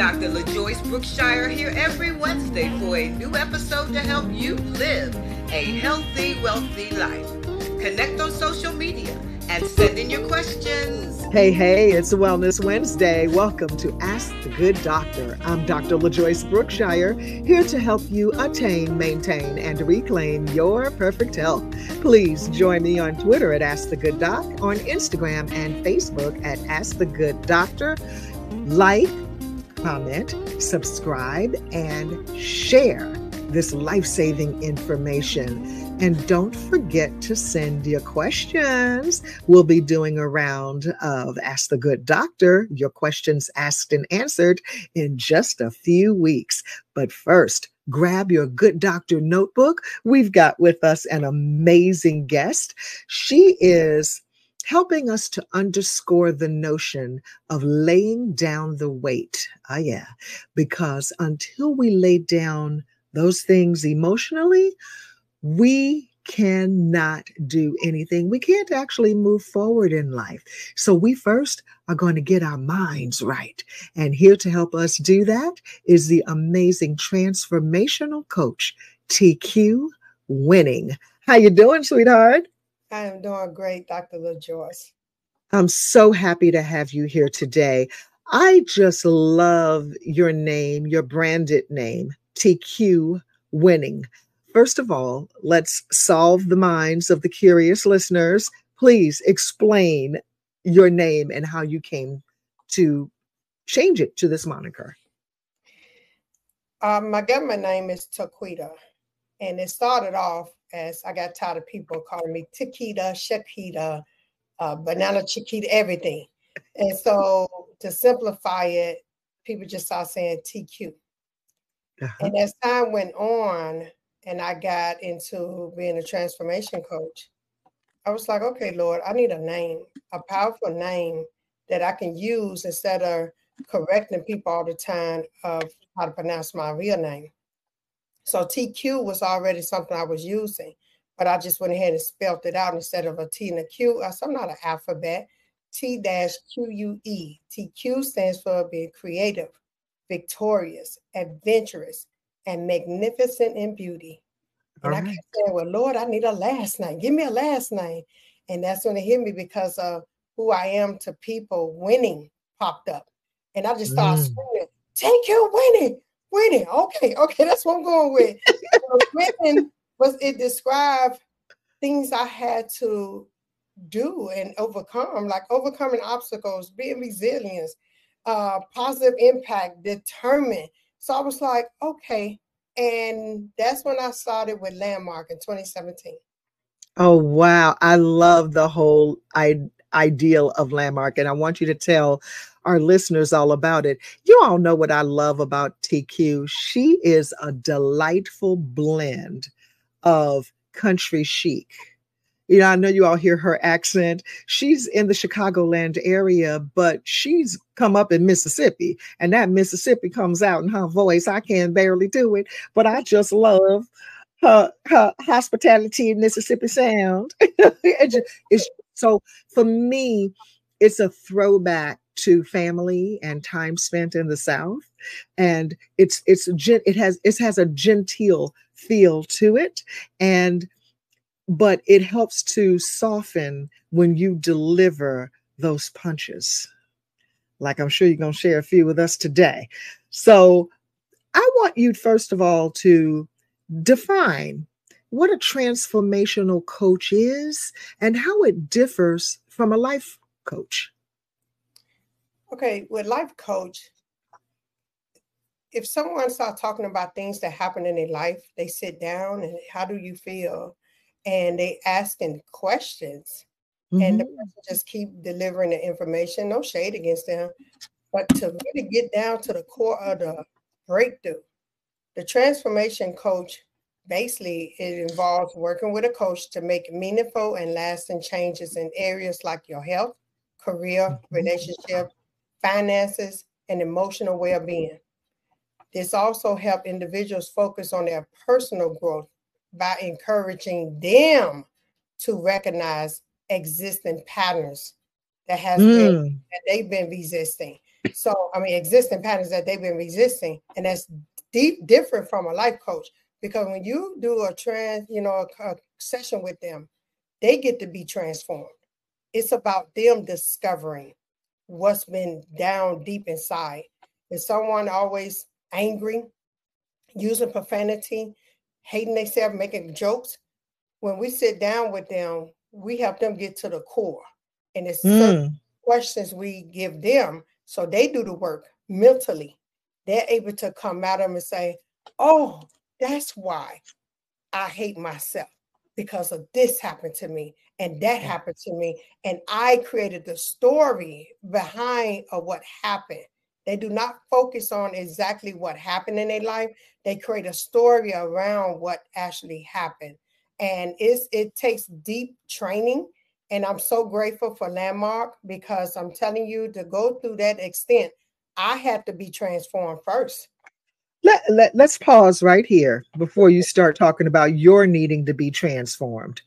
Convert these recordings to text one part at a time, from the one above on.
Dr. LaJoyce Brookshire here every Wednesday for a new episode to help you live a healthy, wealthy life. Connect on social media and send in your questions. Hey, hey, it's Wellness Wednesday. Welcome to Ask the Good Doctor. I'm Dr. LaJoyce Brookshire, here to help you attain, maintain, and reclaim your perfect health. Please join me on Twitter at Ask the Good Doc, on Instagram and Facebook at Ask the Good Doctor. Like, comment, subscribe, and share this life saving information. And don't forget to send your questions. We'll be doing a round of Ask the Good Doctor, your questions asked and answered in just a few weeks. But first, grab your Good Doctor notebook. We've got with us an amazing guest. She is helping us to underscore the notion of laying down the weight. Ah, yeah, because until we lay down those things emotionally, we cannot do anything. We can't actually move forward in life. So, we first are going to get our minds right. And here to help us do that is the amazing transformational coach, TQ Winning. How you doing, sweetheart? I am doing great, Dr. LaJoyce. I'm so happy to have you here today. I just love your name, your branded name, TQ Winning. First of all, let's solve the minds of the curious listeners. Please explain your name and how you came to change it to this moniker. Um, my government name is Taquita, and it started off as I got tired of people calling me Tikita, Shakita, uh, Banana Chiquita, everything. And so to simplify it, people just started saying TQ. Uh-huh. And as time went on, and I got into being a transformation coach, I was like, okay, Lord, I need a name, a powerful name that I can use instead of correcting people all the time of how to pronounce my real name. So TQ was already something I was using, but I just went ahead and spelled it out instead of a T and a Q. Uh, so I'm not an alphabet. T dash Q U E. TQ stands for being creative, victorious, adventurous, and magnificent in beauty. And I kept saying, Well, Lord, I need a last name. Give me a last name. And that's when it hit me because of who I am to people. Winning popped up. And I just started mm. screaming, TQ Winning, winning. Okay, okay, that's what I'm going with. winning was it described things I had to do and overcome, like overcoming obstacles, being resilient, uh, positive impact, determined. So I was like, okay. And that's when I started with Landmark in 2017. Oh, wow. I love the whole I- ideal of Landmark. And I want you to tell our listeners all about it. You all know what I love about TQ. She is a delightful blend of country chic you know, I know you all hear her accent. She's in the Chicagoland area, but she's come up in Mississippi, and that Mississippi comes out in her voice. I can barely do it, but I just love her her hospitality in Mississippi sound. it's, it's, so for me, it's a throwback to family and time spent in the South, and it's it's it has it has a genteel feel to it, and but it helps to soften when you deliver those punches. Like I'm sure you're going to share a few with us today. So I want you, first of all, to define what a transformational coach is and how it differs from a life coach. Okay, with life coach, if someone starts talking about things that happen in their life, they sit down and how do you feel? And they asking questions. Mm-hmm. And the mm-hmm. person just keep delivering the information, no shade against them. But to really get down to the core of the breakthrough, the transformation coach basically it involves working with a coach to make meaningful and lasting changes in areas like your health, career, mm-hmm. relationship, finances, and emotional well-being. This also helps individuals focus on their personal growth by encouraging them to recognize existing patterns that has mm. been that they've been resisting. So I mean existing patterns that they've been resisting, and that's deep different from a life coach because when you do a trans, you know, a, a session with them, they get to be transformed. It's about them discovering what's been down deep inside. Is someone always angry, using profanity, hating themselves, making jokes? When we sit down with them, we help them get to the core. And it's mm. questions we give them so they do the work mentally. They're able to come at them and say, Oh, that's why I hate myself because of this happened to me and that mm. happened to me. And I created the story behind of what happened. They do not focus on exactly what happened in their life. They create a story around what actually happened. And it's, it takes deep training. And I'm so grateful for Landmark because I'm telling you to go through that extent, I had to be transformed first. Let, let, let's pause right here before you start talking about your needing to be transformed.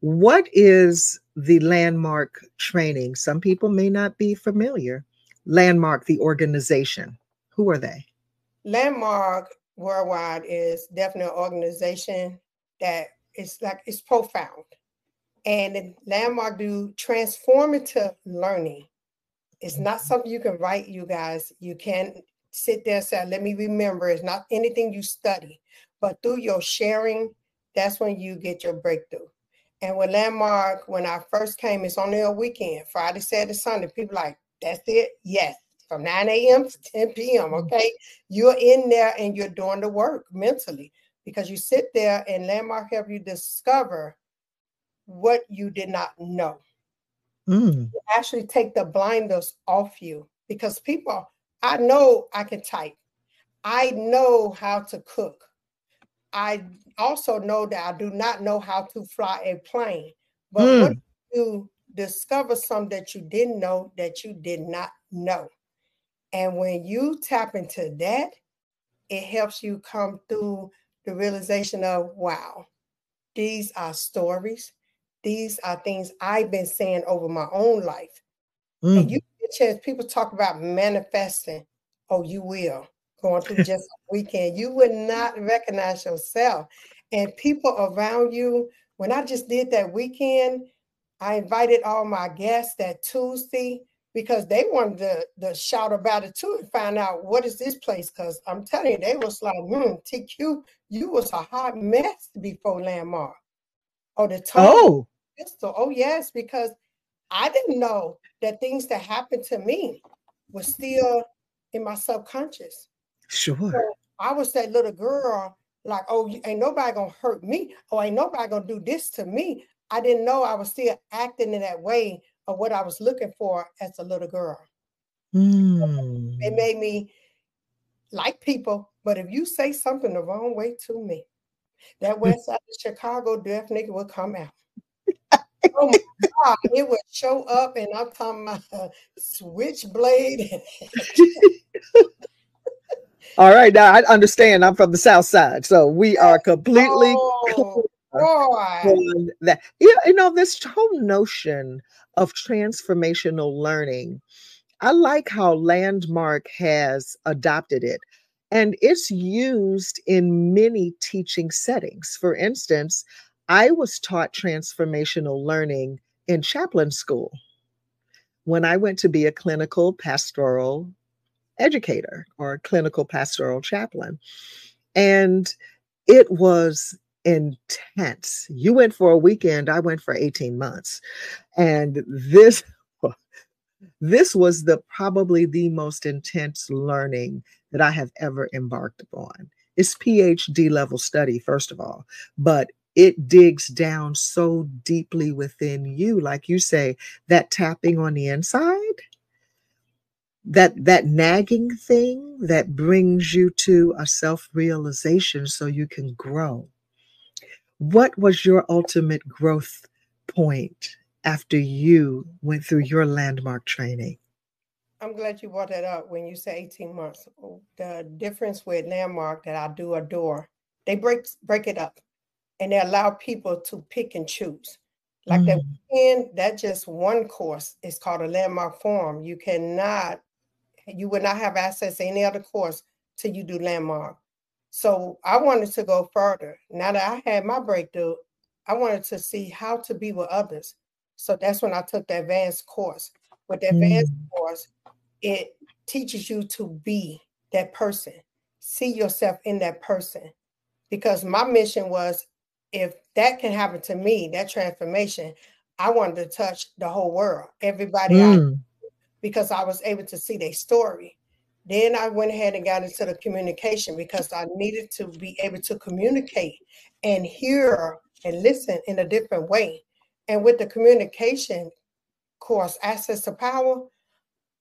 What is the landmark training? Some people may not be familiar. Landmark, the organization, who are they? Landmark Worldwide is definitely an organization that is like it's profound. And Landmark do transformative learning. It's not something you can write, you guys. You can sit there and say, let me remember. It's not anything you study, but through your sharing, that's when you get your breakthrough. And with Landmark, when I first came, it's only a weekend, Friday, Saturday, Sunday. People like, that's it? Yes. From 9 a.m. to 10 p.m. Mm-hmm. Okay. You're in there and you're doing the work mentally because you sit there and Landmark help you discover what you did not know. Mm. You actually take the blinders off you because people I know I can type. I know how to cook. I also know that I do not know how to fly a plane. But mm. what you discover something that you didn't know that you did not know. And when you tap into that, it helps you come through the realization of wow, these are stories. These are things I've been saying over my own life. Mm. And you chance, people talk about manifesting. Oh, you will. Going through just a weekend, you would not recognize yourself. And people around you, when I just did that weekend, I invited all my guests that Tuesday because they wanted to, to shout about it too and find out what is this place. Because I'm telling you, they was like, hmm, TQ, you was a hot mess before Landmark. Oh, the oh. pistol. Oh, yes, because I didn't know that things that happened to me was still in my subconscious. Sure. So I was that little girl, like, oh, ain't nobody gonna hurt me. Oh, ain't nobody gonna do this to me. I didn't know I was still acting in that way of what I was looking for as a little girl. Mm. It made me like people, but if you say something the wrong way to me, that west side of Chicago definitely will come out oh my God, it would show up and I'm talking about a switchblade. All right, now I understand. I'm from the South Side, so we are oh, completely oh, on that. Yeah, you know this whole notion of transformational learning. I like how Landmark has adopted it, and it's used in many teaching settings. For instance, I was taught transformational learning in chaplain school when I went to be a clinical pastoral educator or clinical pastoral chaplain. And it was intense. You went for a weekend, I went for 18 months. And this this was the probably the most intense learning that I have ever embarked upon. It's PhD level study first of all, but it digs down so deeply within you like you say that tapping on the inside that that nagging thing that brings you to a self-realization so you can grow. What was your ultimate growth point after you went through your landmark training? I'm glad you brought that up when you say 18 months. The difference with landmark that i do adore they break break it up and they allow people to pick and choose like mm. that weekend, that just one course is called a landmark forum you cannot you would not have access to any other course till you do landmark. So I wanted to go further. Now that I had my breakthrough, I wanted to see how to be with others. So that's when I took the advanced course. With the advanced mm. course, it teaches you to be that person, see yourself in that person. Because my mission was if that can happen to me, that transformation, I wanted to touch the whole world, everybody mm. I because I was able to see their story. Then I went ahead and got into the communication because I needed to be able to communicate and hear and listen in a different way. And with the communication course, Access to Power,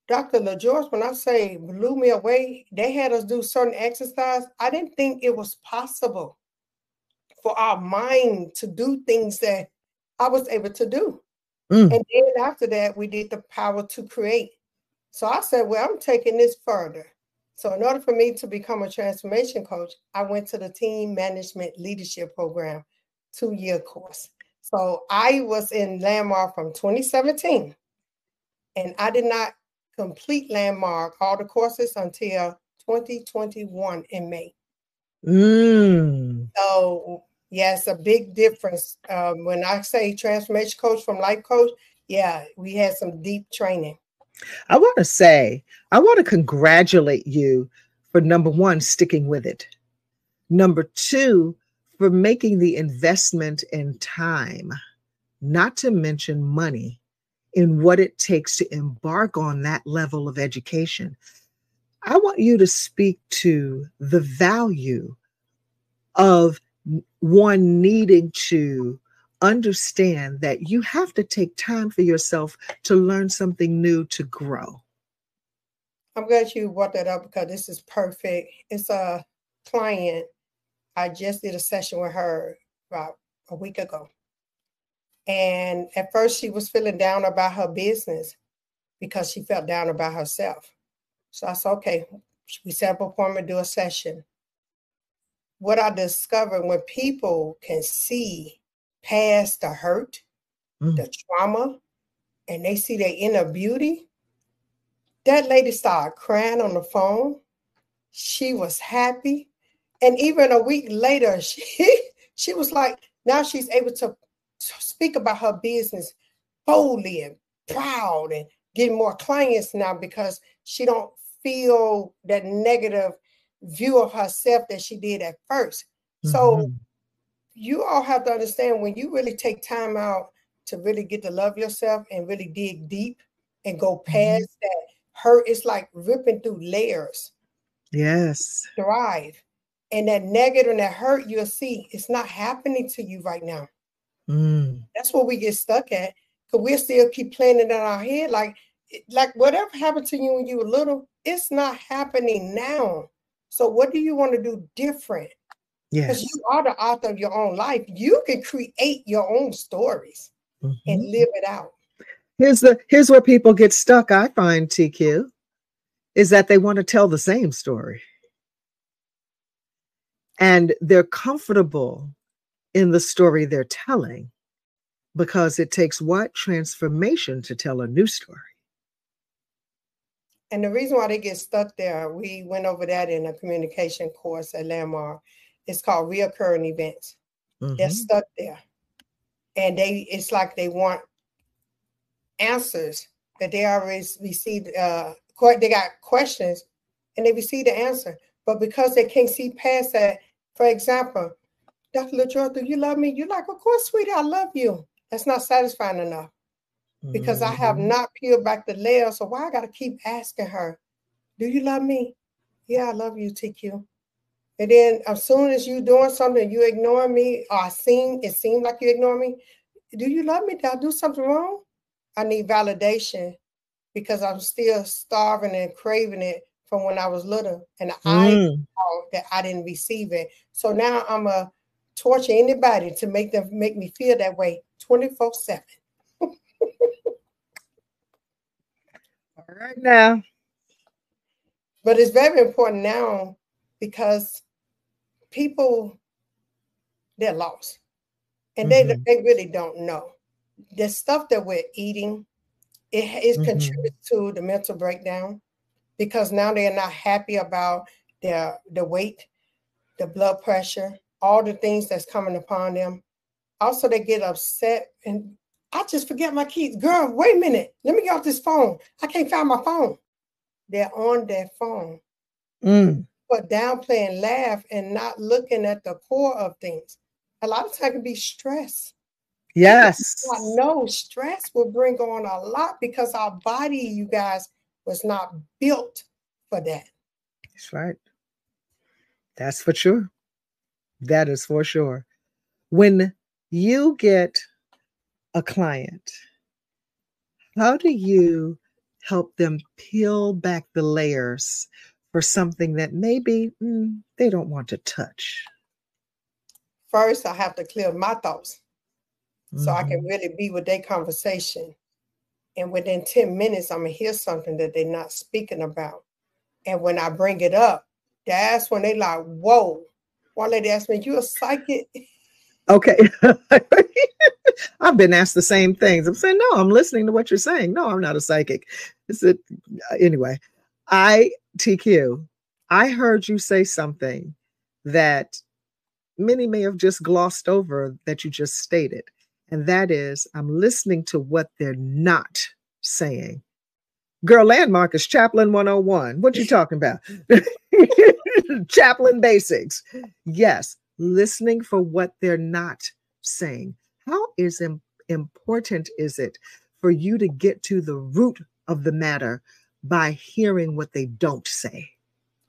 Dr. LaJoyce, when I say blew me away, they had us do certain exercise. I didn't think it was possible for our mind to do things that I was able to do. Mm. And then after that, we did the power to create. So I said, well, I'm taking this further. So in order for me to become a transformation coach, I went to the team management leadership program, two year course. So I was in Landmark from 2017, and I did not complete Landmark all the courses until 2021 in May. Mm. So Yes, a big difference. Um, when I say transformation coach from life coach, yeah, we had some deep training. I want to say, I want to congratulate you for number one, sticking with it. Number two, for making the investment in time, not to mention money, in what it takes to embark on that level of education. I want you to speak to the value of one needing to understand that you have to take time for yourself to learn something new to grow. I'm glad you brought that up because this is perfect. It's a client. I just did a session with her about a week ago. And at first, she was feeling down about her business because she felt down about herself. So I said, okay, we set up an appointment, do a session what I discovered when people can see past the hurt, mm. the trauma, and they see their inner beauty, that lady started crying on the phone. She was happy. And even a week later, she she was like, now she's able to speak about her business boldly and proud and getting more clients now because she don't feel that negative view of herself that she did at 1st mm-hmm. So you all have to understand when you really take time out to really get to love yourself and really dig deep and go mm-hmm. past mm-hmm. that hurt, it's like ripping through layers. Yes. Thrive. And that negative and that hurt you'll see, it's not happening to you right now. Mm. That's what we get stuck at. Because we still keep playing it in our head. Like, like whatever happened to you when you were little, it's not happening now. So what do you want to do different? Because yes. you are the author of your own life. You can create your own stories mm-hmm. and live it out. Here's the here's where people get stuck, I find TQ, is that they want to tell the same story. And they're comfortable in the story they're telling because it takes what transformation to tell a new story. And the reason why they get stuck there, we went over that in a communication course at Landmark. It's called reoccurring events. Mm-hmm. They're stuck there. And they it's like they want answers that they already received uh they got questions and they receive the answer. But because they can't see past that, for example, Dr. LaJoy, do you love me? You're like, Of course, sweetie, I love you. That's not satisfying enough because mm-hmm. I have mm-hmm. not peeled back the layer. So why I got to keep asking her, Do you love me? Yeah, I love you, TQ. And then as soon as you doing something, you ignore me, or I seem it seems like you ignore me. Do you love me? Did I do something wrong? I need validation because I'm still starving and craving it from when I was little, and mm. I that I didn't receive it. So now I'm a torture anybody to make them make me feel that way 24 7. All right now. But it's very important now because people they're lost and mm-hmm. they they really don't know the stuff that we're eating it, it mm-hmm. contributes to the mental breakdown because now they're not happy about their the weight the blood pressure all the things that's coming upon them also they get upset and i just forget my keys girl wait a minute let me get off this phone i can't find my phone they're on their phone mm but downplaying laugh and not looking at the core of things. A lot of time can be stress. Yes. I know stress will bring on a lot because our body, you guys, was not built for that. That's right. That's for sure. That is for sure. When you get a client, how do you help them peel back the layers for something that maybe mm, they don't want to touch? First, I have to clear my thoughts mm-hmm. so I can mm-hmm. really be with their conversation. And within 10 minutes, I'm going to hear something that they're not speaking about. And when I bring it up, that's when they like, whoa. One lady asked me, you a psychic? Okay. I've been asked the same things. I'm saying, no, I'm listening to what you're saying. No, I'm not a psychic. Is it uh, anyway? I TQ, I heard you say something that many may have just glossed over that you just stated. And that is, I'm listening to what they're not saying. Girl, landmark is Chaplain 101. What you talking about? Chaplain basics. Yes, listening for what they're not saying. How is Im- important is it for you to get to the root of the matter by hearing what they don't say.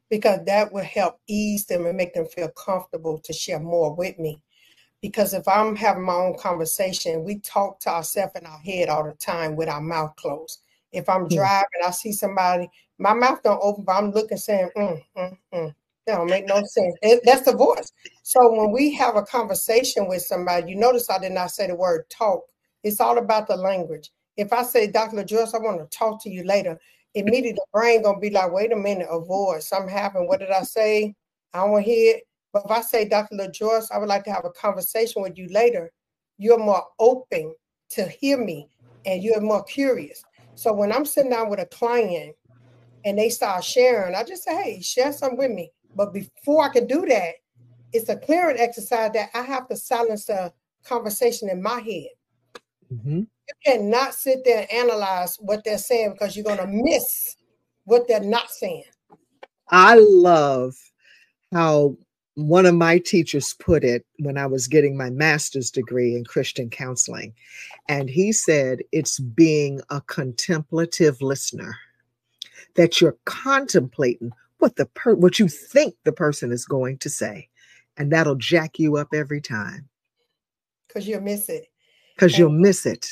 Because that will help ease them and make them feel comfortable to share more with me. Because if I'm having my own conversation, we talk to ourselves in our head all the time with our mouth closed. If I'm hmm. driving, I see somebody, my mouth don't open, but I'm looking saying, mm, mm, mm. That don't make no sense. It, that's the voice. So when we have a conversation with somebody, you notice I did not say the word talk. It's all about the language. If I say, Dr. Joyce, I want to talk to you later, immediately the brain gonna be like, wait a minute, avoid something happened. What did I say? I don't want to hear it. But if I say, Dr. LaJoyce, I would like to have a conversation with you later, you're more open to hear me and you're more curious. So when I'm sitting down with a client and they start sharing, I just say, hey, share something with me. But before I can do that, it's a clearing exercise that I have to silence the conversation in my head. Mm-hmm you cannot sit there and analyze what they're saying because you're going to miss what they're not saying. I love how one of my teachers put it when I was getting my master's degree in Christian counseling. And he said, it's being a contemplative listener, that you're contemplating what the per- what you think the person is going to say. And that'll jack you up every time. Because you'll miss it. Because you'll miss it.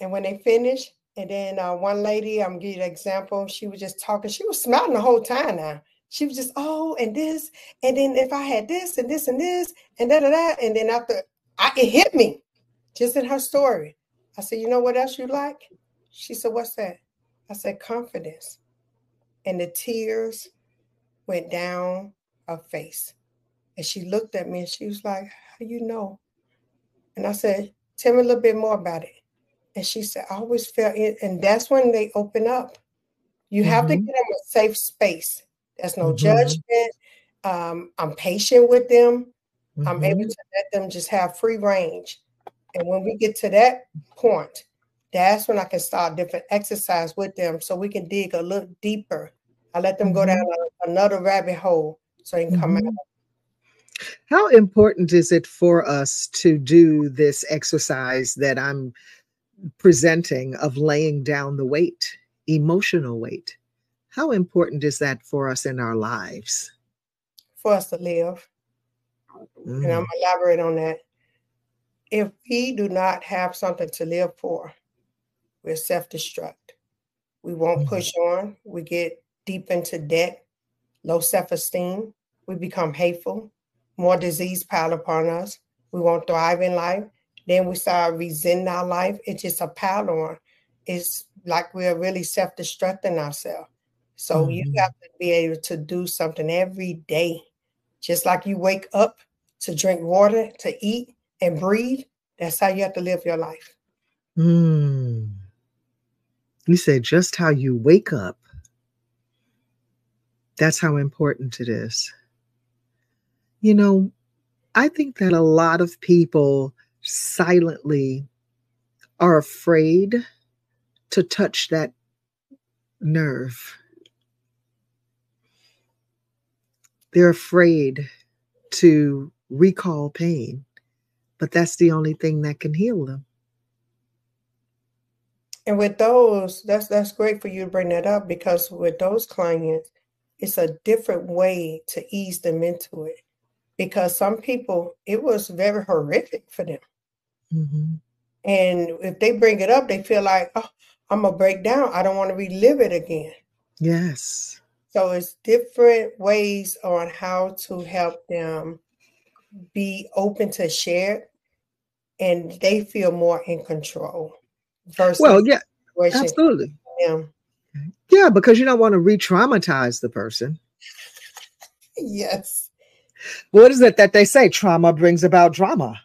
And when they finish, and then uh, one lady, I'm gonna give you an example. She was just talking. She was smiling the whole time. Now she was just, oh, and this, and then if I had this and this and this and that and that, and then after, I, it hit me, just in her story. I said, you know what else you like? She said, what's that? I said, confidence. And the tears went down her face. And she looked at me and she was like, How you know? And I said, Tell me a little bit more about it. And she said, I always felt it. And that's when they open up. You mm-hmm. have to mm-hmm. get them a safe space. There's no mm-hmm. judgment. Um, I'm patient with them. Mm-hmm. I'm able to let them just have free range. And when we get to that point, that's when I can start different exercise with them so we can dig a little deeper. I let them go down mm-hmm. another rabbit hole so they can come out. How important is it for us to do this exercise that I'm presenting of laying down the weight, emotional weight? How important is that for us in our lives? For us to live. Mm. And I'm mm. elaborate on that. If we do not have something to live for, we're self-destruct. We won't mm-hmm. push on. We get deep into debt, low self-esteem. We become hateful. More disease pile upon us. We won't thrive in life. Then we start resenting our life. It's just a pile on. It's like we're really self-destructing ourselves. So mm-hmm. you have to be able to do something every day. Just like you wake up to drink water, to eat and breathe, that's how you have to live your life. Mm. You say just how you wake up. That's how important it is. You know, I think that a lot of people silently are afraid to touch that nerve. They're afraid to recall pain, but that's the only thing that can heal them. And with those, that's that's great for you to bring that up because with those clients, it's a different way to ease them into it. Because some people, it was very horrific for them. Mm-hmm. And if they bring it up, they feel like, oh, I'm gonna break down. I don't want to relive it again. Yes. So it's different ways on how to help them be open to share and they feel more in control versus well yeah absolutely yeah yeah because you don't want to re-traumatize the person. Yes. What is it that they say? Trauma brings about drama.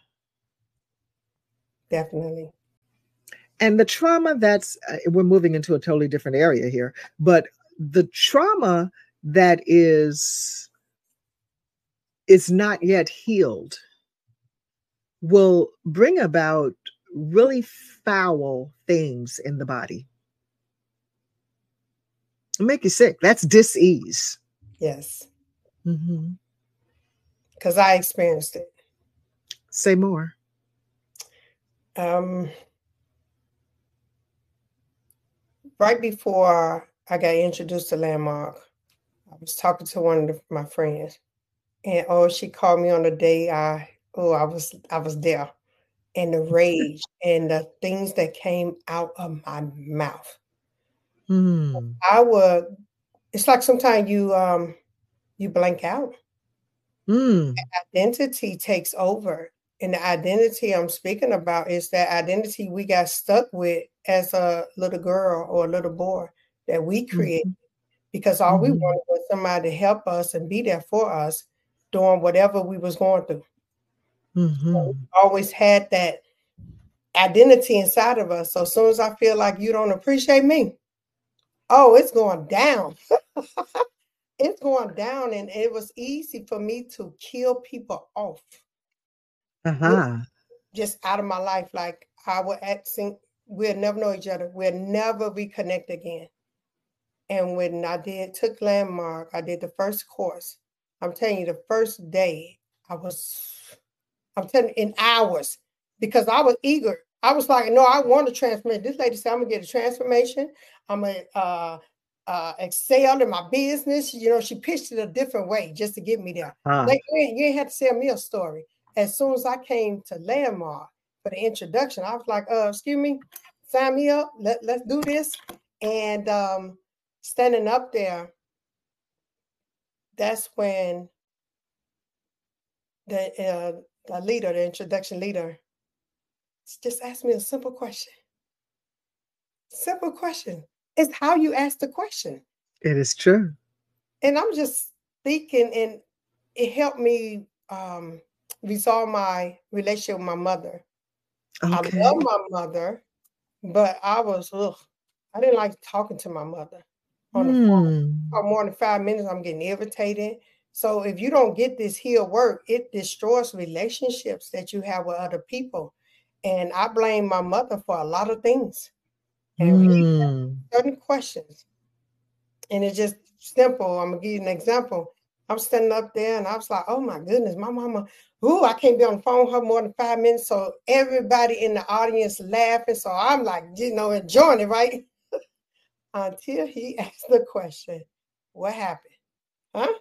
Definitely. And the trauma that's uh, we're moving into a totally different area here but the trauma that is is not yet healed will bring about really foul things in the body. Make you sick. That's disease. Yes. Because mm-hmm. I experienced it. Say more. Um, right before I got introduced to Landmark, I was talking to one of my friends, and oh, she called me on the day I oh I was I was there, and the rage and the things that came out of my mouth. Mm. I would. It's like sometimes you um you blank out. Mm. Identity takes over, and the identity I'm speaking about is that identity we got stuck with as a little girl or a little boy that we created. Mm-hmm. Because all mm-hmm. we wanted was somebody to help us and be there for us during whatever we was going through. Mm-hmm. So always had that identity inside of us. So as soon as I feel like you don't appreciate me, oh, it's going down. it's going down. And it was easy for me to kill people off. Uh-huh. Just out of my life. Like I would act we'll never know each other. We'll never reconnect again. And when I did took landmark, I did the first course. I'm telling you, the first day I was I'm telling you, in hours because I was eager. I was like, no, I want a transformation. This lady said, I'm gonna get a transformation. I'm gonna uh, uh, excel in my business. You know, she pitched it a different way just to get me there. Huh. Like, you, ain't, you ain't have to tell me a story. As soon as I came to Landmark for the introduction, I was like, uh, excuse me, sign me up. Let, let's do this. And um, standing up there, that's when the uh, the leader, the introduction leader, just ask me a simple question. Simple question. It's how you ask the question. It is true. And I'm just thinking, and it helped me um, resolve my relationship with my mother. Okay. I love my mother, but I was, ugh, I didn't like talking to my mother on the phone. Hmm. For more than five minutes, I'm getting irritated. So if you don't get this heal work, it destroys relationships that you have with other people. And I blame my mother for a lot of things. And mm. certain questions. And it's just simple. I'm gonna give you an example. I'm standing up there and I was like, oh my goodness, my mama, ooh, I can't be on the phone with her more than five minutes. So everybody in the audience laughing. So I'm like, you know, enjoying it, right? Until he asked the question, what happened? Huh?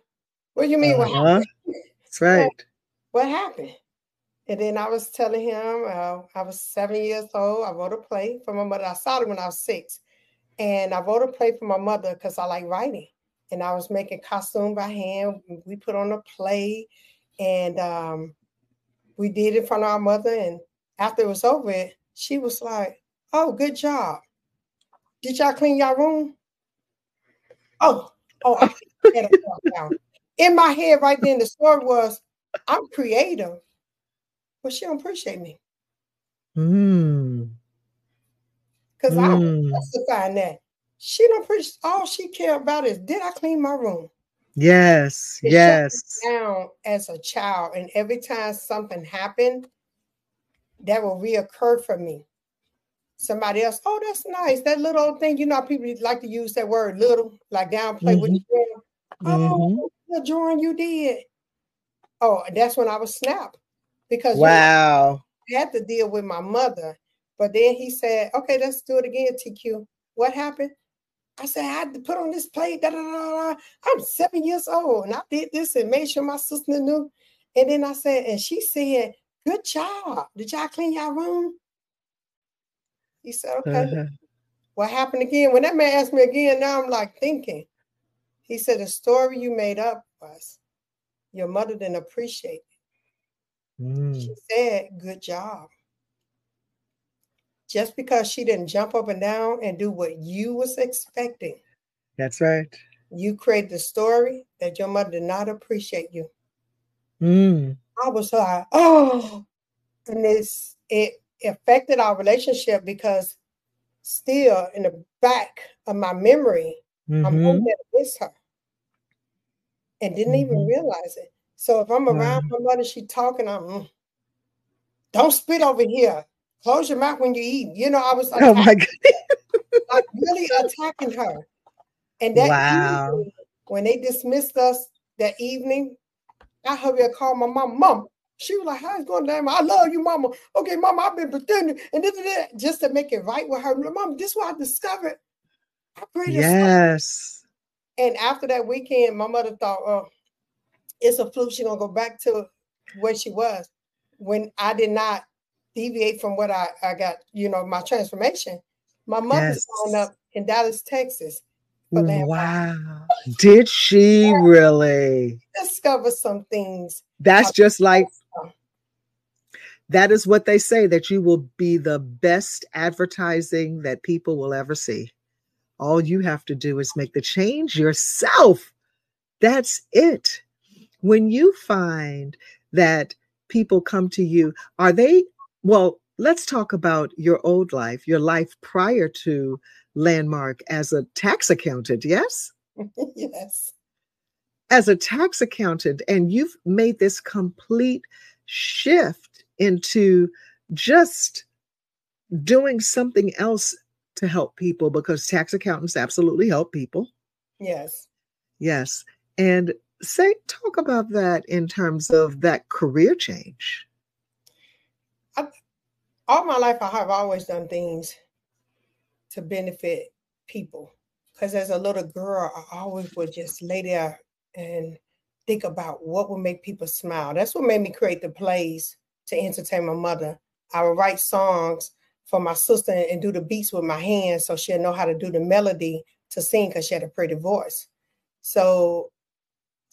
What do you mean, uh-huh. what happened? That's right. What, what, happened? And then I was telling him, uh, I was seven years old. I wrote a play for my mother. I started when I was six. And I wrote a play for my mother because I like writing and I was making costume by hand. We put on a play, and um, we did it in front of our mother. And after it was over, she was like, "Oh, good job! Did y'all clean your room?" Oh, oh, in my head right then. The story was, "I'm creative, but she don't appreciate me." Hmm. Because mm. I was justifying that she don't appreciate All she care about is did I clean my room? Yes, it yes. Down as a child, and every time something happened, that will reoccur for me. Somebody else, oh, that's nice. That little thing, you know, people like to use that word little, like downplay mm-hmm. with you. Oh, mm-hmm. the drawing you did. Oh, that's when I was snapped because wow, I had to deal with my mother. But then he said, okay, let's do it again, TQ. What happened? I said, I had to put on this plate. Da, da, da, da. I'm seven years old and I did this and made sure my sister knew. And then I said, and she said, Good job. Did y'all clean your room? He said, Okay. Uh-huh. What happened again? When that man asked me again, now I'm like thinking. He said, The story you made up was your mother didn't appreciate it. Mm. She said, Good job just because she didn't jump up and down and do what you was expecting. That's right. You create the story that your mother did not appreciate you. Mm. I was like, oh, and this it affected our relationship because still in the back of my memory, mm-hmm. I'm hoping to miss her. And didn't mm-hmm. even realize it. So if I'm around my mother, she talking, I'm mm, don't spit over here close your mouth when you eat. You know, I was like, oh my God. like really attacking her. And that wow. evening, when they dismissed us that evening, I heard her call my mom, Mom. She was like, How's going down? I love you, mama. Okay, mama, I've been pretending and this that just to make it right with her. Mom, this is what I discovered. I yes. And after that weekend, my mother thought, oh, it's a fluke. She's gonna go back to where she was. When I did not deviate from what I, I got, you know, my transformation. My mother's yes. up in Dallas, Texas. Wow. Did she really discover some things? That's just like that is what they say that you will be the best advertising that people will ever see. All you have to do is make the change yourself. That's it. When you find that people come to you, are they well, let's talk about your old life, your life prior to Landmark as a tax accountant, yes? yes. As a tax accountant, and you've made this complete shift into just doing something else to help people because tax accountants absolutely help people. Yes. Yes. And say, talk about that in terms of that career change all my life I have always done things to benefit people. Because as a little girl, I always would just lay there and think about what would make people smile. That's what made me create the plays to entertain my mother. I would write songs for my sister and do the beats with my hands so she'll know how to do the melody to sing because she had a pretty voice. So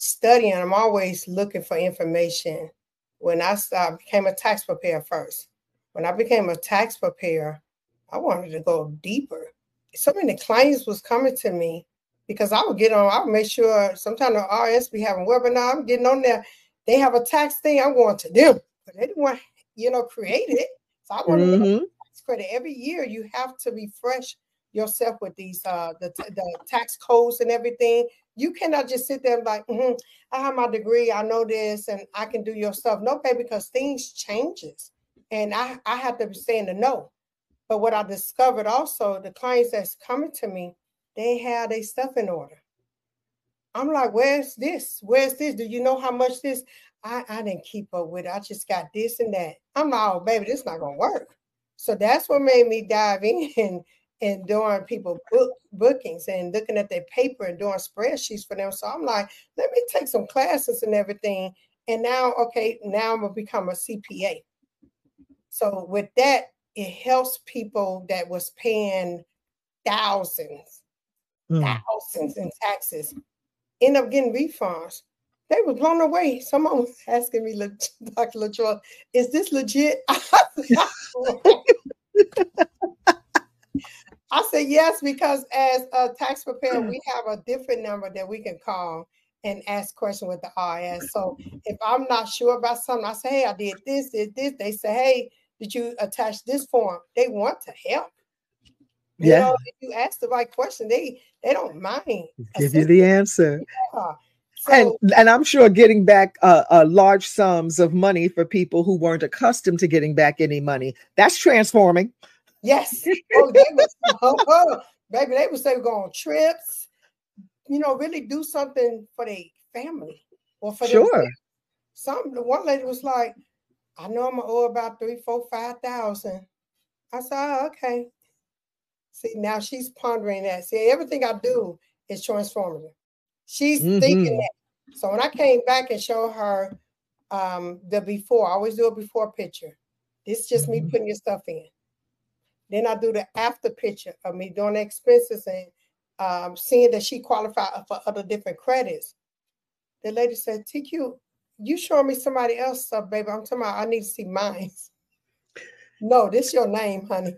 studying, I'm always looking for information. When I, I became a tax preparer first, when I became a tax preparer, I wanted to go deeper. So many clients was coming to me because I would get on, I would make sure sometimes the IRS be having webinar, I'm getting on there. They have a tax thing, I'm going to them. But they didn't want, you know, create it. So I want mm-hmm. tax credit. Every year you have to refresh yourself with these uh the, the tax codes and everything. You cannot just sit there and like, mm-hmm, I have my degree, I know this, and I can do your stuff. No, pay because things changes and I, I have to be saying the no. But what I discovered also, the clients that's coming to me, they have their stuff in order. I'm like, where's this? Where's this? Do you know how much this? I, I didn't keep up with it. I just got this and that. I'm like, oh, baby, this not gonna work. So that's what made me dive in and doing people book bookings and looking at their paper and doing spreadsheets for them. So I'm like, let me take some classes and everything. And now, okay, now I'm gonna become a CPA. So with that, it helps people that was paying thousands, mm. thousands in taxes, end up getting refunds. They were blown away. Someone was asking me, Dr. LaJoy, is this legit? I said yes, because as a tax preparer, we have a different number that we can call and ask questions with the IRS. So if I'm not sure about something, I say, hey, I did this, did this. They say, hey, did you attach this form? They want to help. You yeah. Know, if you ask the right question, they they don't mind. Give you the answer. Yeah. So, and and I'm sure getting back uh, uh, large sums of money for people who weren't accustomed to getting back any money that's transforming. Yes. Oh, they was, oh, oh, baby, they would say we go on trips, you know, really do something for their family or for sure. Some the one lady was like, I know I'm gonna owe about three, four, five thousand. I said, oh, okay. See, now she's pondering that. See, everything I do is transformative. She's mm-hmm. thinking that. So when I came back and showed her um, the before, I always do a before picture. This is just mm-hmm. me putting your stuff in. Then I do the after picture of me doing the expenses and um, seeing that she qualified for other different credits. The lady said, TQ, you showing me somebody else stuff, baby. I'm talking about I need to see mine. no, this your name, honey.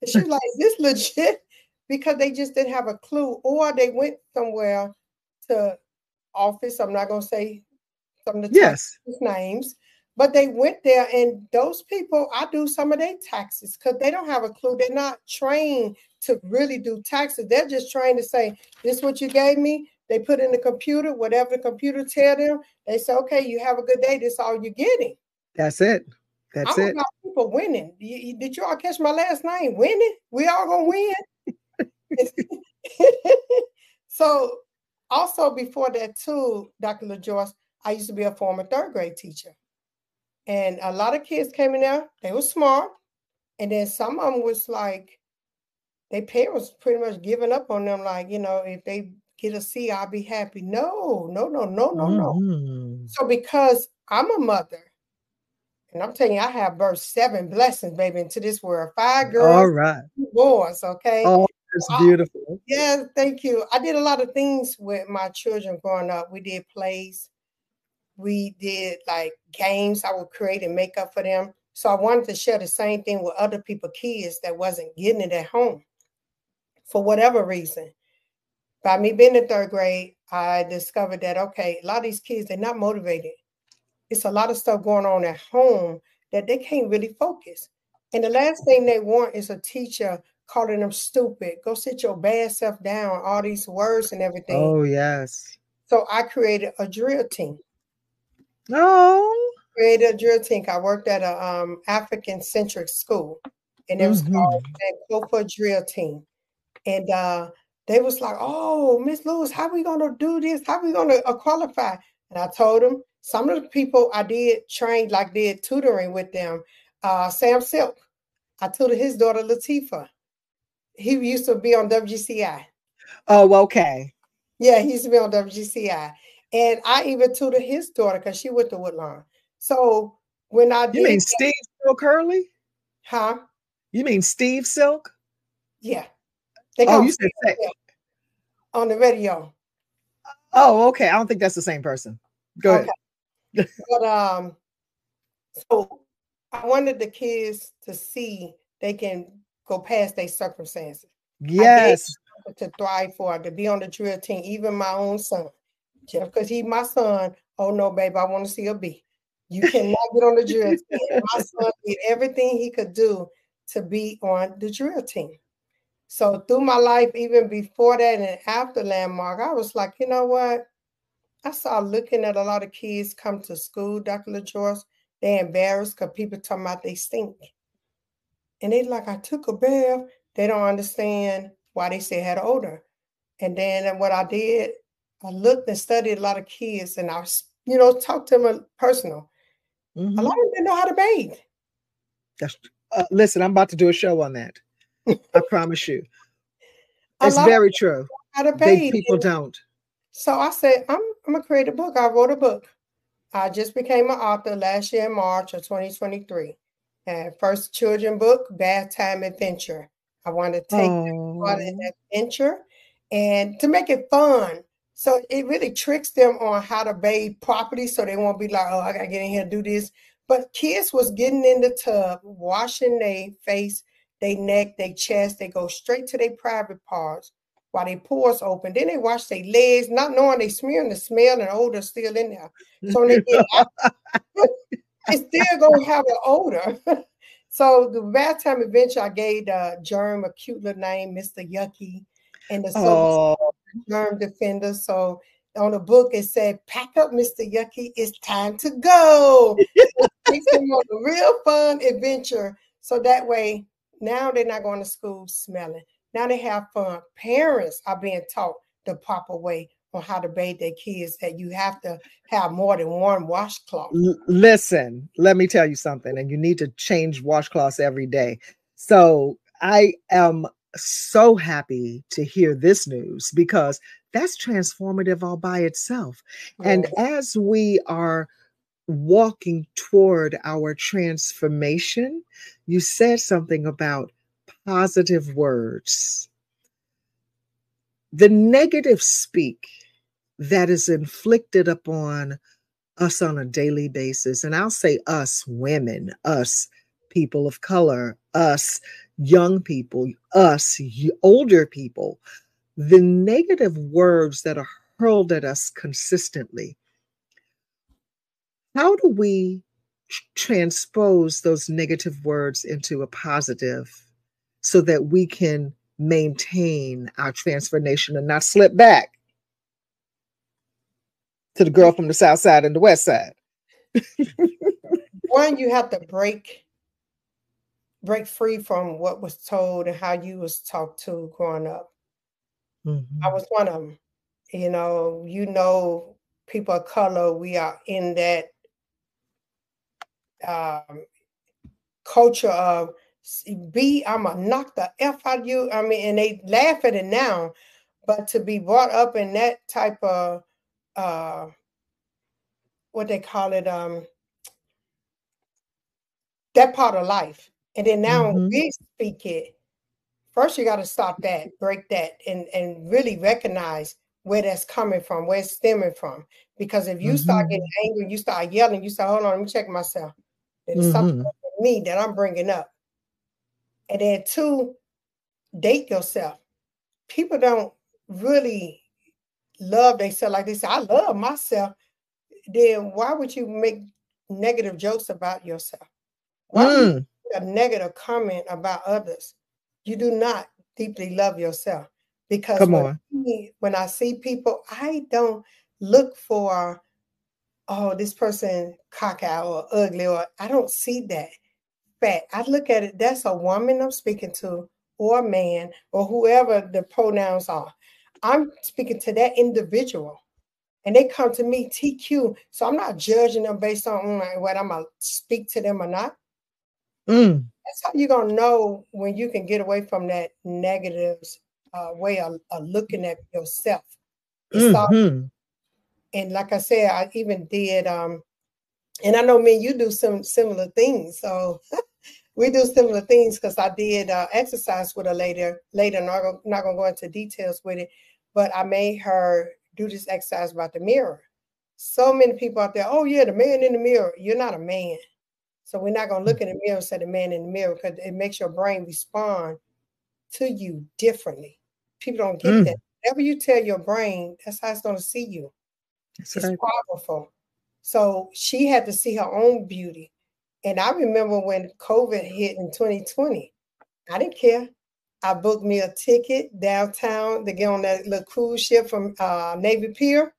And she's like, this legit? Because they just didn't have a clue, or they went somewhere to office. I'm not gonna say some of the yes. names, but they went there, and those people, I do some of their taxes because they don't have a clue. They're not trained to really do taxes. They're just trained to say, "This is what you gave me." They put in the computer whatever the computer tell them. They say, "Okay, you have a good day. This is all you're getting." That's it. That's I'm it. About people winning. Did you all catch my last name? Winning. We all gonna win. so, also before that too, Dr. LaJoyce, I used to be a former third grade teacher. And a lot of kids came in there, they were smart. And then some of them was like, their parents pretty much giving up on them, like, you know, if they get a C, I'll be happy. No, no, no, no, no, mm-hmm. no. So because I'm a mother, and I'm telling you, I have birthed seven blessings, baby, into this world. Five girls, all right, boys, okay. Oh, it's beautiful. I, yeah, thank you. I did a lot of things with my children growing up. We did plays we did like games I would create and make up for them. So I wanted to share the same thing with other people, kids that wasn't getting it at home for whatever reason. By me being in third grade, I discovered that okay, a lot of these kids they're not motivated. It's a lot of stuff going on at home that they can't really focus. And the last thing they want is a teacher calling them stupid. Go sit your bad self down, all these words and everything. Oh, yes. So I created a drill team. No. Created a drill team. I worked at a um, African centric school, and it was mm-hmm. called the Kofa Drill Team. And uh, they was like, "Oh, Miss Lewis, how we gonna do this? How we gonna uh, qualify?" And I told them some of the people I did train, like did tutoring with them. Uh, Sam Silk, I tutored his daughter Latifa. He used to be on WGCI. Oh, okay. Yeah, he used to be on WGCI. And I even tutored his daughter because she went to Woodlawn. So when I did You mean Steve Silk Hurley? Huh? You mean Steve Silk? Yeah. They oh, you said on the radio. Oh, okay. I don't think that's the same person. Go okay. ahead. but um, so I wanted the kids to see they can go past their circumstances. Yes. To thrive for, to be on the drill team, even my own son. Jeff, because he's my son. Oh no, babe, I want to see a B. You cannot get on the drill team. My son did everything he could do to be on the drill team. So through my life, even before that and after landmark, I was like, you know what? I saw looking at a lot of kids come to school, Dr. LaJoyce, they embarrassed because people talking about they stink. And they like, I took a bath. They don't understand why they say had odor. And then what I did, I looked and studied a lot of kids, and I, you know, talked to them personal. Mm-hmm. A lot of them didn't know how to bathe. That's, uh, listen, I'm about to do a show on that. I promise you. It's very true. How to bathe. They, people don't. So I said, I'm, I'm gonna create a book. I wrote a book. I just became an author last year in March of 2023. And first children book, Bath Time Adventure. I want to take oh. on an adventure and to make it fun. So it really tricks them on how to bathe properly so they won't be like, oh, I gotta get in here and do this. But kids was getting in the tub, washing their face, their neck, their chest, they go straight to their private parts while their pores open. Then they wash their legs, not knowing they smearing the smell and odor still in there. So when they get out, it's still gonna have an odor. so the bath time adventure, I gave the germ a cute little name, Mr. Yucky, and the oh. Germ defender. So on the book it said, "Pack up, Mr. Yucky. It's time to go." Takes them on a real fun adventure. So that way, now they're not going to school smelling. Now they have fun. Parents are being taught the proper way on how to bathe their kids that you have to have more than one washcloth. L- listen, let me tell you something, and you need to change washcloths every day. So I am so happy to hear this news because that's transformative all by itself. And as we are walking toward our transformation, you said something about positive words. The negative speak that is inflicted upon us on a daily basis, and I'll say us women, us people of color, us young people, us older people, the negative words that are hurled at us consistently. How do we transpose those negative words into a positive so that we can maintain our transformation and not slip back to the girl from the south side and the west side. One, you have to break break free from what was told and how you was talked to growing up. Mm-hmm. I was one of them. You know, you know, people of color, we are in that um, culture of B, I'm gonna knock the F out of you. I mean, and they laugh at it now, but to be brought up in that type of uh what they call it, um that part of life. And then now mm-hmm. we speak it, first you got to stop that, break that, and and really recognize where that's coming from, where it's stemming from. Because if you mm-hmm. start getting angry, you start yelling, you start, hold on, let me check myself. There's mm-hmm. something me that I'm bringing up. And then two, date yourself. People don't really love themselves like they say, I love myself. Then why would you make negative jokes about yourself? Why mm. A negative comment about others? You do not deeply love yourself. Because Come on. When, when I see people, I don't look for, oh, this person cockeyed or ugly, or I don't see that fact. I look at it, that's a woman I'm speaking to, or a man, or whoever the pronouns are. I'm speaking to that individual. And they come to me TQ. So I'm not judging them based on what I'm going to speak to them or not. Mm. That's how you're going to know when you can get away from that negative uh, way of, of, looking at yourself. Mm-hmm. And like I said, I even did, um, and I know me you do some similar things. So we do similar things because I did uh, exercise with her later. Later, not gonna, not gonna go into details with it, but I made her do this exercise about the mirror. So many people out there, oh yeah, the man in the mirror. You're not a man, so we're not gonna look in the mirror and say the man in the mirror because it makes your brain respond to you differently. People don't get mm. that. Whatever you tell your brain, that's how it's gonna see you. That's it's right. powerful. So she had to see her own beauty and I remember when COVID hit in 2020, I didn't care. I booked me a ticket downtown to get on that little cruise ship from uh, Navy Pier.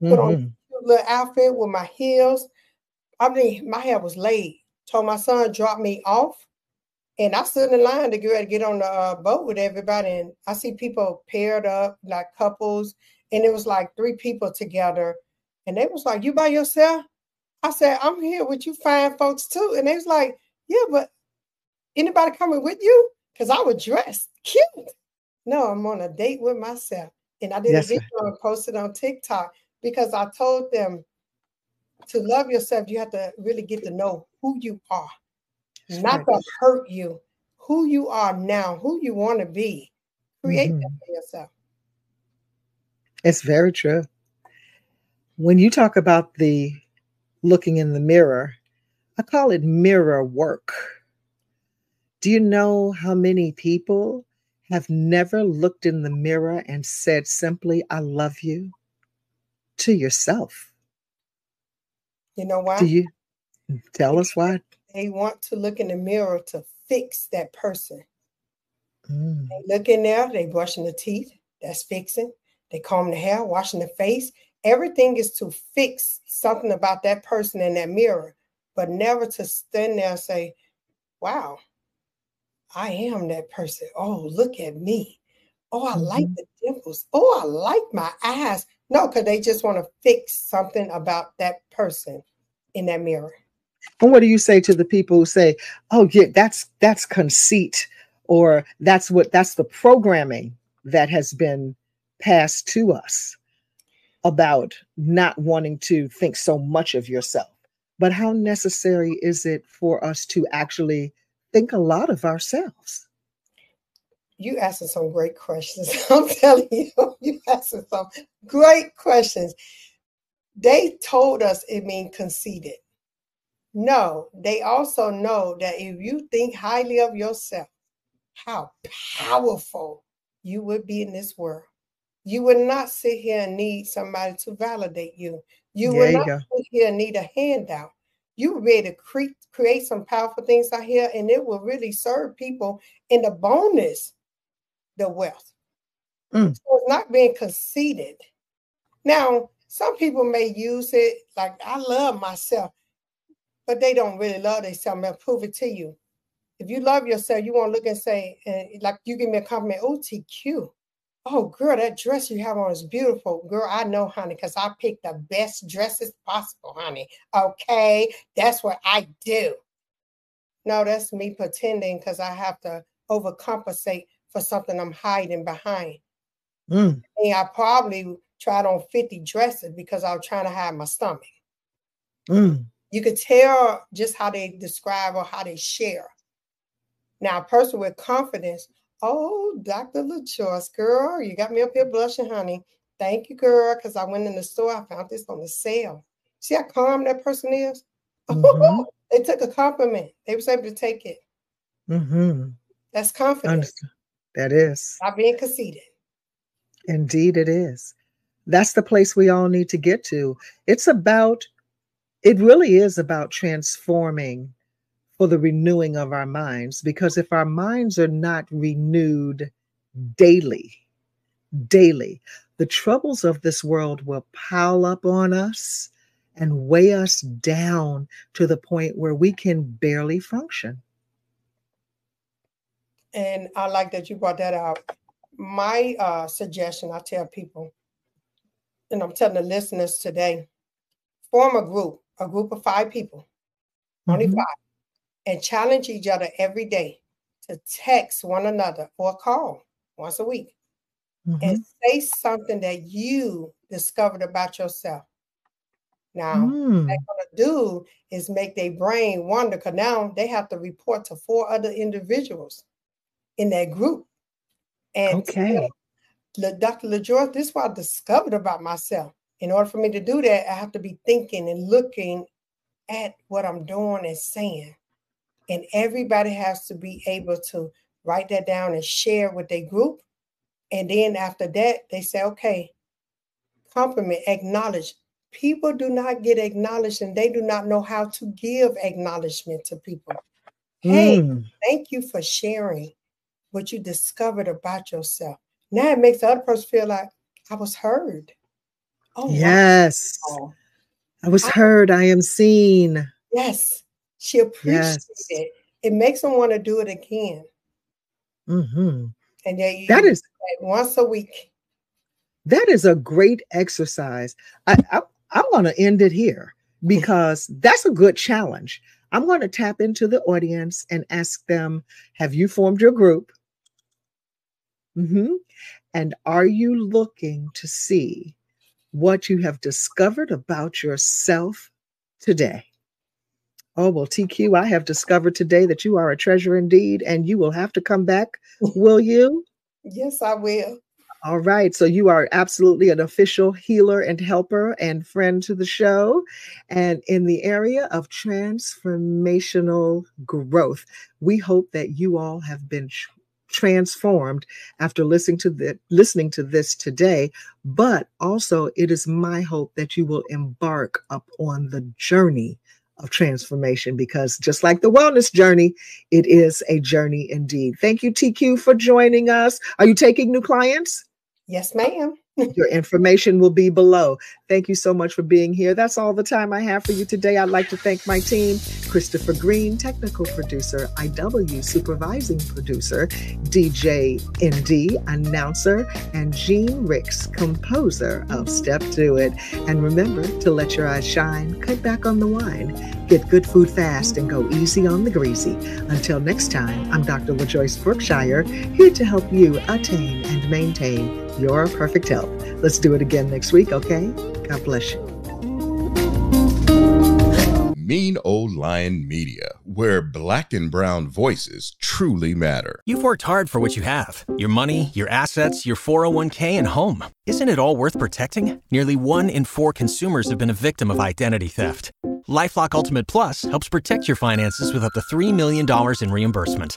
Put mm-hmm. on a little outfit with my heels. I mean, my hair was laid. Told my son drop me off, and I stood in line to get get on the uh, boat with everybody. And I see people paired up like couples, and it was like three people together, and they was like, "You by yourself?" I said, "I'm here with you fine folks too," and they was like, "Yeah, but anybody coming with you?" Because I was dressed cute. No, I'm on a date with myself, and I did yes, a video and posted on TikTok because I told them to love yourself. You have to really get to know who you are, That's not right. to hurt you. Who you are now, who you want to be. Create mm-hmm. that for yourself. It's very true. When you talk about the looking in the mirror, I call it mirror work. Do you know how many people have never looked in the mirror and said simply, I love you to yourself? You know why? Do you tell us why? They want to look in the mirror to fix that person. Mm. They look in there, they brushing the teeth, that's fixing. They comb the hair, washing the face. Everything is to fix something about that person in that mirror, but never to stand there and say, Wow, I am that person. Oh, look at me. Oh, I mm-hmm. like the dimples. Oh, I like my eyes. No, because they just want to fix something about that person in that mirror. And what do you say to the people who say, "Oh, yeah, that's that's conceit," or "That's what that's the programming that has been passed to us about not wanting to think so much of yourself." But how necessary is it for us to actually think a lot of ourselves? You asking some great questions. I'm telling you, you asking some great questions. They told us it means conceited. No, they also know that if you think highly of yourself, how powerful you would be in this world. You would not sit here and need somebody to validate you. You there would you not go. sit here and need a handout you will be able to create create some powerful things out here, and it will really serve people in the bonus the wealth. Mm. So it's not being conceited. Now, some people may use it like I love myself, but they don't really love themselves. I'll prove it to you. If you love yourself, you won't look and say, like you give me a compliment, OTQ. Oh, girl, that dress you have on is beautiful. Girl, I know, honey, because I picked the best dresses possible, honey. Okay, that's what I do. No, that's me pretending because I have to overcompensate for something I'm hiding behind. Mm. And I probably tried on 50 dresses because I was trying to hide my stomach. Mm. You could tell just how they describe or how they share. Now, a person with confidence Oh, Dr. LaJoyce, girl, you got me up here blushing, honey. Thank you, girl, because I went in the store. I found this on the sale. See how calm that person is? Mm-hmm. they took a compliment. They was able to take it. Mm-hmm. That's confidence. That is. Not being conceited. Indeed, it is. That's the place we all need to get to. It's about, it really is about transforming for the renewing of our minds. Because if our minds are not renewed daily, daily, the troubles of this world will pile up on us and weigh us down to the point where we can barely function. And I like that you brought that out. My uh, suggestion, I tell people, and I'm telling the listeners today, form a group, a group of five people, mm-hmm. only five and challenge each other every day to text one another or call once a week mm-hmm. and say something that you discovered about yourself. Now, mm. what they're going to do is make their brain wonder because now they have to report to four other individuals in that group. And okay. Dr. LaJoyce, this is what I discovered about myself. In order for me to do that, I have to be thinking and looking at what I'm doing and saying. And everybody has to be able to write that down and share with their group. And then after that, they say, okay, compliment, acknowledge. People do not get acknowledged and they do not know how to give acknowledgement to people. Hey, mm. thank you for sharing what you discovered about yourself. Now it makes the other person feel like I was heard. Oh, yes. Wow. I was heard. I am seen. Yes. She appreciates yes. it. It makes them want to do it again. Mm-hmm. And they that is once a week. That is a great exercise. I, I, I'm going to end it here because that's a good challenge. I'm going to tap into the audience and ask them Have you formed your group? Mm-hmm. And are you looking to see what you have discovered about yourself today? Oh, well, TQ, I have discovered today that you are a treasure indeed, and you will have to come back, will you? Yes, I will. All right. So you are absolutely an official healer and helper and friend to the show. And in the area of transformational growth, we hope that you all have been transformed after listening to the listening to this today but also it is my hope that you will embark up on the journey of transformation because just like the wellness journey, it is a journey indeed. Thank you, TQ, for joining us. Are you taking new clients? Yes, ma'am. Your information will be below. Thank you so much for being here. That's all the time I have for you today. I'd like to thank my team Christopher Green, technical producer, IW supervising producer, DJ ND, announcer, and Gene Ricks, composer of Step to It. And remember to let your eyes shine, cut back on the wine, get good food fast, and go easy on the greasy. Until next time, I'm Dr. LaJoyce Brookshire, here to help you attain and maintain your perfect health. Let's do it again next week, okay? God bless you. Mean Old Lion Media, where black and brown voices truly matter. You've worked hard for what you have your money, your assets, your 401k, and home. Isn't it all worth protecting? Nearly one in four consumers have been a victim of identity theft. LifeLock Ultimate Plus helps protect your finances with up to $3 million in reimbursement.